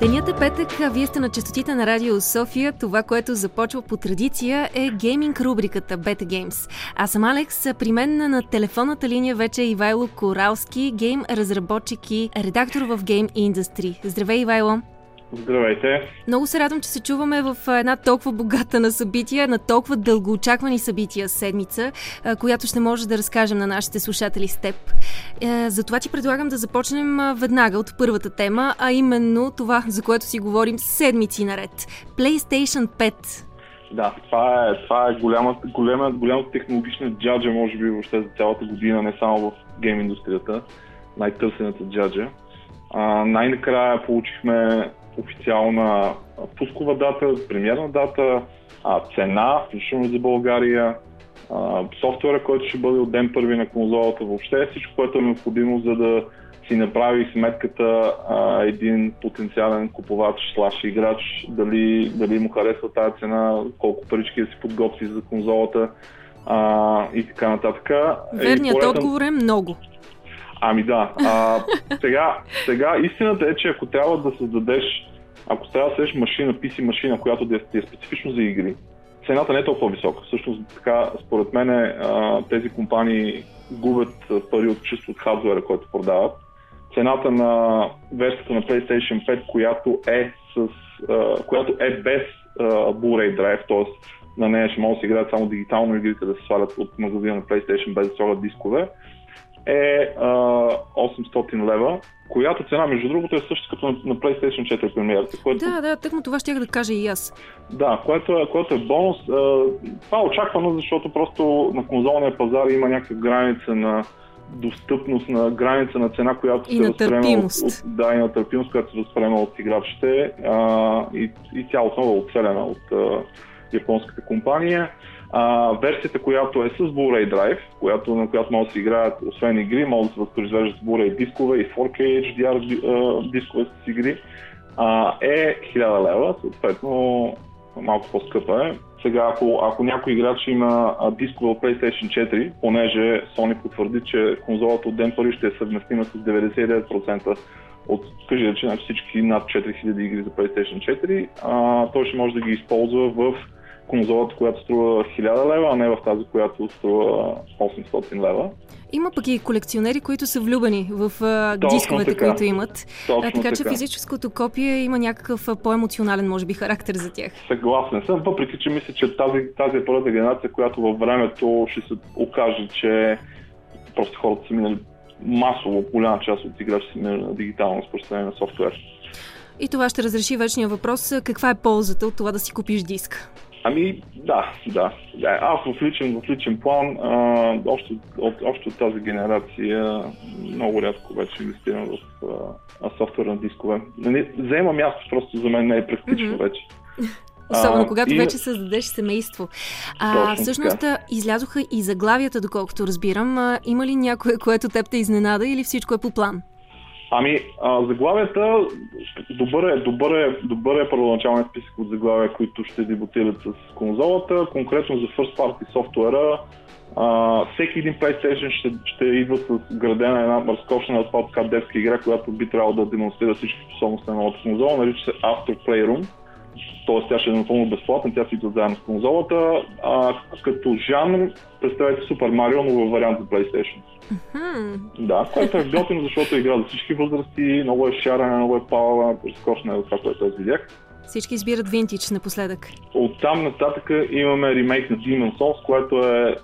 Денят е петък, а вие сте на частотите на Радио София. Това, което започва по традиция е гейминг рубриката Beta Games. Аз съм Алекс, при мен на телефонната линия вече е Ивайло Коралски, гейм разработчик и редактор в Game Industry. Здравей, Ивайло! Здравейте! Много се радвам, че се чуваме в една толкова богата на събития, на толкова дългоочаквани събития седмица, която ще може да разкажем на нашите слушатели с теб. Е, затова ти предлагам да започнем веднага от първата тема, а именно това, за което си говорим седмици наред. PlayStation 5. Да, това е, това е голяма, голяма, голяма технологична джаджа, може би въобще за цялата година, не само в гейм индустрията. Най-търсената джаджа. А, най-накрая получихме официална пускова дата, премиерна дата, а, цена, включително за България, а, софтуера, който ще бъде от ден първи на конзолата, въобще всичко, което е необходимо, за да си направи сметката а, един потенциален купувач, слаш играч, дали, дали му харесва тази цена, колко парички да си подготви за конзолата а, и така нататък. Верният пореден... отговор е много. Ами да. А, сега, сега истината е, че ако трябва да създадеш, ако трябва да създадеш машина, PC машина, която да е, е специфично за игри, цената не е толкова висока. Всъщност, така, според мен тези компании губят пари от чисто от хардвера, който продават. Цената на версията на PlayStation 5, която е, с, която е без Blu-ray Drive, т.е. на нея ще могат да се играят само дигитално игрите да се свалят от магазина на PlayStation без да слагат дискове, е а, 800 лева, която цена, между другото, е също като на, на PlayStation 4 премиерата. Което... Да, да, тъкмо това ще да кажа и аз. Да, което е, което е бонус. А, това е очаквано, защото просто на конзолния пазар има някаква граница на достъпност, на граница на цена, която и се възприема от, от, да, и на търпимост, която се възприема от играчите а, и, и тя отново е оцелена от а, японската компания. А, версията, която е с Blu-ray Drive, която, на която могат да се играят освен игри, могат да се възпроизвеждат Blu-ray дискове и 4K HDR дискове с игри, а, е 1000 лева, съответно малко по-скъпа е. Сега, ако, ако някой играч има дискове от PlayStation 4, понеже Sony потвърди, че конзолата от ден първи ще е съвместима с 99% от, кажи рече, на всички над 4000 игри за PlayStation 4, а, той ще може да ги използва в конзолата, която струва 1000 лева, а не в тази, която струва 800 лева. Има пък и колекционери, които са влюбени в а, дисковете, така. които имат. Точно а, така, така че физическото копие има някакъв по-емоционален, може би, характер за тях. Съгласен съм, въпреки че мисля, че тази, тази е първата генерация, която във времето ще се окаже, че просто хората са минали масово, голяма част от играчи са минали на дигитално разпространение на софтуер. И това ще разреши вечния въпрос. Каква е ползата от това да си купиш диск? Ами, да, да. Аз в личен, в личен план, а, още, от, още от тази генерация, много рядко вече инвестирам в а, софтуерна дискове. Нали, заема място, просто за мен не е практично mm-hmm. вече. Особено а, когато и... вече създадеш семейство. А, всъщност така. излязоха и заглавията, доколкото разбирам. А, има ли някое, което теб те изненада или всичко е по план? Ами, а, заглавията, добър е, добър, е, добър е първоначалният списък от заглавия, които ще дебутират с конзолата. Конкретно за First Party софтуера, всеки един PlayStation ще, ще идва с градена една разкошна така детска игра, която би трябвало да демонстрира всички способности на новата конзола. Нарича се After Playroom т.е. тя ще е напълно безплатна, тя си идва заедно с конзолата. А, като жанр, представете Супер Марио, но във вариант за PlayStation. Mm-hmm. Да, което е готино, защото е игра за всички възрасти, много е шарена, много е пала, разкошна е това, което аз видях. Всички избират винтич напоследък. От там нататък имаме ремейк на Demon Souls, което е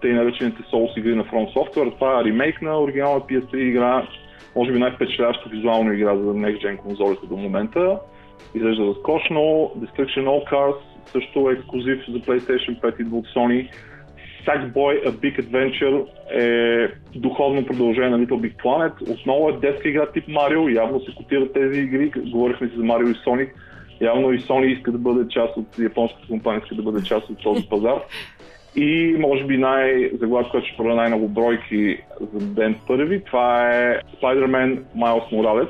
тъй наречените Souls игри на From Software. Това е ремейк на оригинална PS3 игра, може би най-впечатляваща визуална игра за Next Gen конзолите до момента изглежда разкошно. Destruction All Cars също е ексклюзив за PlayStation 5 и от Sony. Sackboy A Big Adventure е духовно продължение на Little Big Planet. Отново е детска игра тип Марио. Явно се котират тези игри. Говорихме си за Марио и Sonic. Явно и Sony иска да бъде част от японската компания, иска да бъде част от този пазар. И може би най заглавието, което ще продаде най-много бройки за ден първи, това е Spider-Man Miles Morales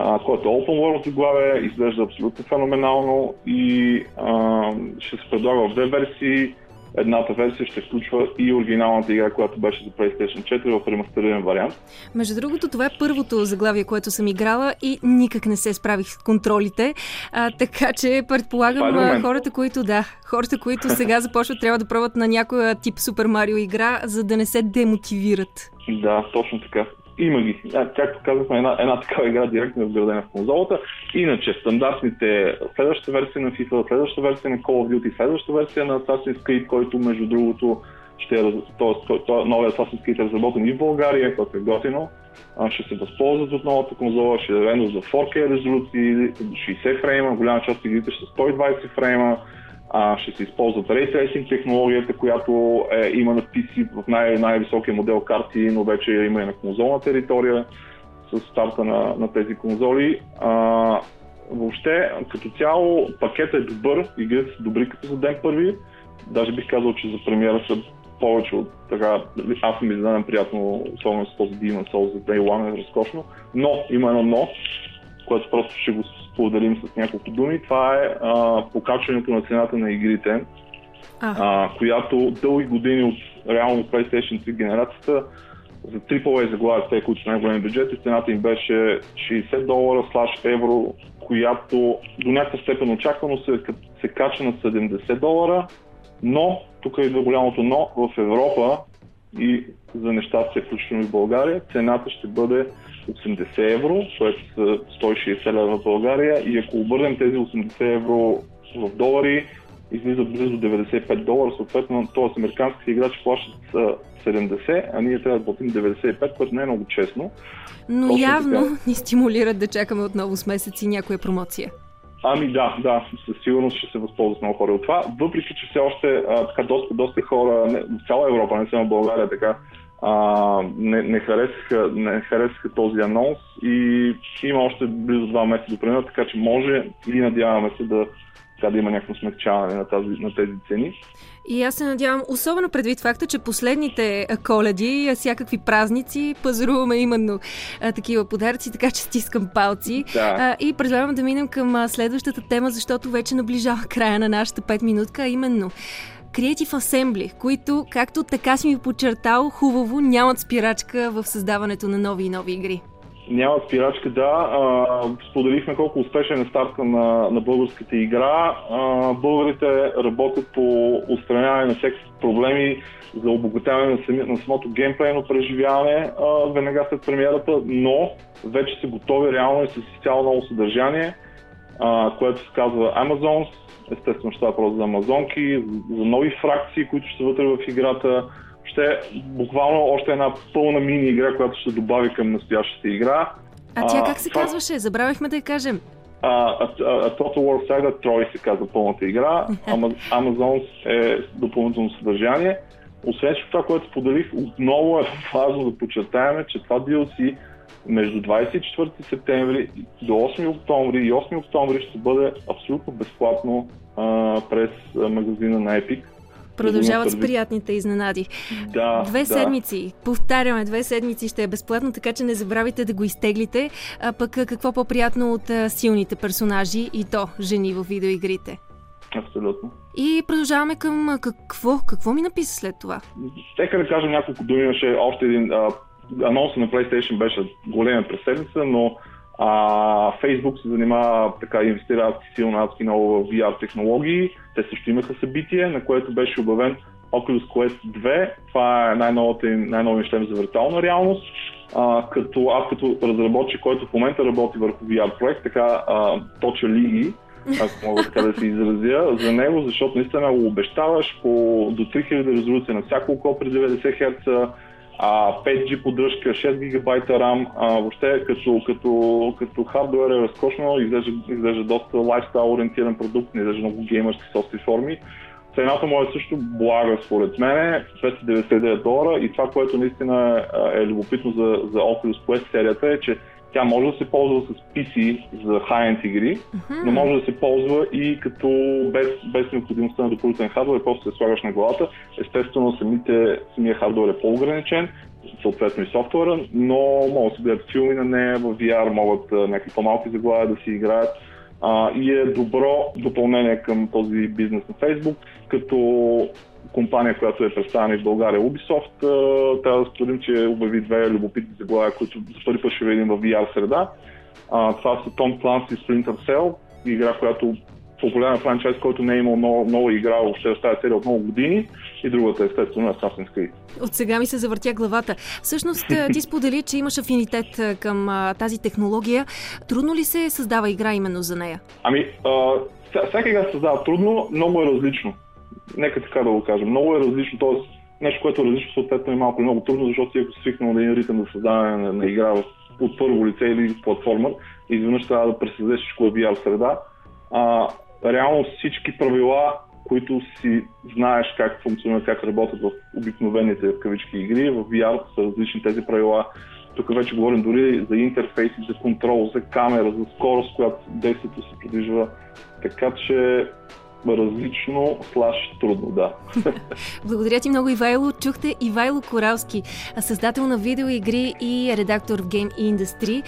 а, който е Open World заглавие, изглежда абсолютно феноменално и а, ще се предлага в две версии. едната версия ще включва и оригиналната игра, която беше за PlayStation 4 в ремастериран вариант. Между другото, това е първото заглавие, което съм играла и никак не се справих с контролите. А, така че предполагам Spider-Man. хората, които да, хората, които сега започват, трябва да пробват на някоя тип Супер Марио игра, за да не се демотивират. Да, точно така. Има ги. Както казахме, една, една такава игра директно е вградена в конзолата. Иначе стандартните, следващата версия на FIFA, следващата версия на Call of Duty, следващата версия на Assassin's Creed, който между другото ще е, т.е. Assassin's Creed е разработен и в България, който е готино, ще се възползват от новата конзола, ще даде за 4K резолюции, 60 фрейма, голяма част от игрите ще са 120 фрейма, а, ще се използват Ray технологията, която е, има на PC в най- най-високия модел карти, но вече има и на конзолна територия с старта на, на тези конзоли. А, въобще, като цяло, пакетът е добър, игрите са добри като за ден първи. Даже бих казал, че за премиера са повече от така, аз съм изненадан приятно, особено с този Demon Souls за Day One е разкошно, но има едно но, което просто ще го споделим с няколко думи. Това е а, покачването на цената на игрите, а, която дълги години от реално PlayStation 3 генерацията за AAA заглавия, те, които са най-големи бюджети, цената им беше 60 долара слаш евро, която до някаква степен очаквано се, се кача на 70 долара, но, тук идва голямото но, в Европа и за нещата, включително и в България, цената ще бъде 80 евро, са 160 лева в България и ако обърнем тези 80 евро в долари, излиза близо 95 долара, съответно, т.е. американските играчи плащат 70, а ние трябва да платим 95, което не е много честно. Но Точно явно така. ни стимулират да чакаме отново с месеци някоя промоция. Ами да, да, със сигурност ще се възползват много хора от това, въпреки че все още а, така доста, доста хора, не, в цяла Европа, не само България, така, а, не, не, харесаха, не харесаха този анонс и има още близо два месеца до премиера, така че може и надяваме се да, така да има някакво смягчаване на, тази, на тези цени. И аз се надявам, особено предвид факта, че последните коледи, всякакви празници, пазаруваме именно а, такива подаръци, така че стискам палци. Да. А, и предлагам да минем към следващата тема, защото вече наближава края на нашата 5 минутка, а именно Creative Assembly, които, както така си ми подчертал, хубаво нямат спирачка в създаването на нови и нови игри. Няма спирачка, да. А, споделихме колко успешен е старта на, на българската игра. А, българите работят по устраняване на всеки проблеми за обогатяване на, сами, на самото геймплейно преживяване а, веднага след премиерата, но вече са готови реално и с изцяло ново съдържание, а, което се казва Amazons, естествено ще просто за амазонки, за нови фракции, които ще са вътре в играта. Ще е буквално още една пълна мини игра, която ще добави към настоящата игра. А тя как се това... казваше? Забравихме да я кажем. А, а, а, Total War Saga Troy се казва пълната игра. Amazon е допълнително съдържание. Освен, че това, което споделих, отново е важно да подчертаем, че това DLC между 24 септември до 8 октомври и 8 октомври ще бъде абсолютно безплатно а, през магазина на Epic. Продължават с приятните изненади. Да, две да. седмици, повтаряме, две седмици ще е безплатно, така че не забравяйте да го изтеглите. А пък какво по-приятно от а, силните персонажи и то жени в видеоигрите. Абсолютно. И продължаваме към какво? Какво ми написа след това? Нека да кажа няколко думи. Имаше още един а, анонс на PlayStation беше голема през седмица, но а, Facebook се занимава, така инвестира силно адски много в VR технологии. Те също имаха събитие, на което беше обявен Oculus Quest 2. Това е най-новата най-новия шлем за виртуална реалност. А, като аз като разработчик, който в момента работи върху VR проект, така а, точа лиги, ако мога така да се изразя, за него, защото наистина го обещаваш по до 3000 резолюция на всяко око при 90 Hz, а, 5G поддръжка, 6 гигабайта RAM, а, въобще като, като, като хардвер е разкошно, изглежда, изглежда доста лайфстайл ориентиран продукт, не изглежда много геймърски софтви форми. Цената му е също блага според мен, 299 долара и това, което наистина е любопитно за, за Oculus Quest серията е, че тя може да се ползва с PC за high-end игри, uh-huh. но може да се ползва и като без, без необходимостта на допълнителен хардвер, просто се слагаш на главата. Естествено, самите, самия хардвер е по-ограничен, съответно и софтуера, но могат да се гледат филми на нея, в VR могат някакви по-малки заглавия да си играят а, и е добро допълнение към този бизнес на Facebook, като компания, която е представена в България, Ubisoft. Трябва да споделим, че обяви две любопитни заглавия, които за първи път ще видим в VR среда. А, това са Tom Clancy Splinter Cell, игра, която популярен франчайз, който не е имал много, много игра въобще в тази серия от много години и другата естествено е Assassin's Creed. От сега ми се завъртя главата. Всъщност ти сподели, че имаш афинитет към а, тази технология. Трудно ли се създава игра именно за нея? Ами, а, всяка игра се създава трудно, много е различно. Нека така да го кажем. Много е различно, т.е. нещо, което е различно, съответно е малко много трудно, защото ти ако свикнал да един ритъм за създаване на, на игра от първо лице или платформа, изведнъж трябва да пресъздадеш всичко в VR среда. А, реално всички правила, които си знаеш как функционират, как работят в обикновените в кавички игри, в VR са различни тези правила. Тук вече говорим дори за интерфейси, за контрол, за камера, за скорост, която действието се придвижва. Така че различно, слаш трудно, да. Благодаря ти много, Ивайло. Чухте Ивайло Коралски, създател на видеоигри и редактор в Game Industry.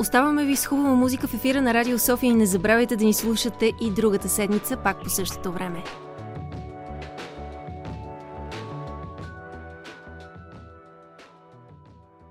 оставаме ви с хубава музика в ефира на Радио София и не забравяйте да ни слушате и другата седмица, пак по същото време.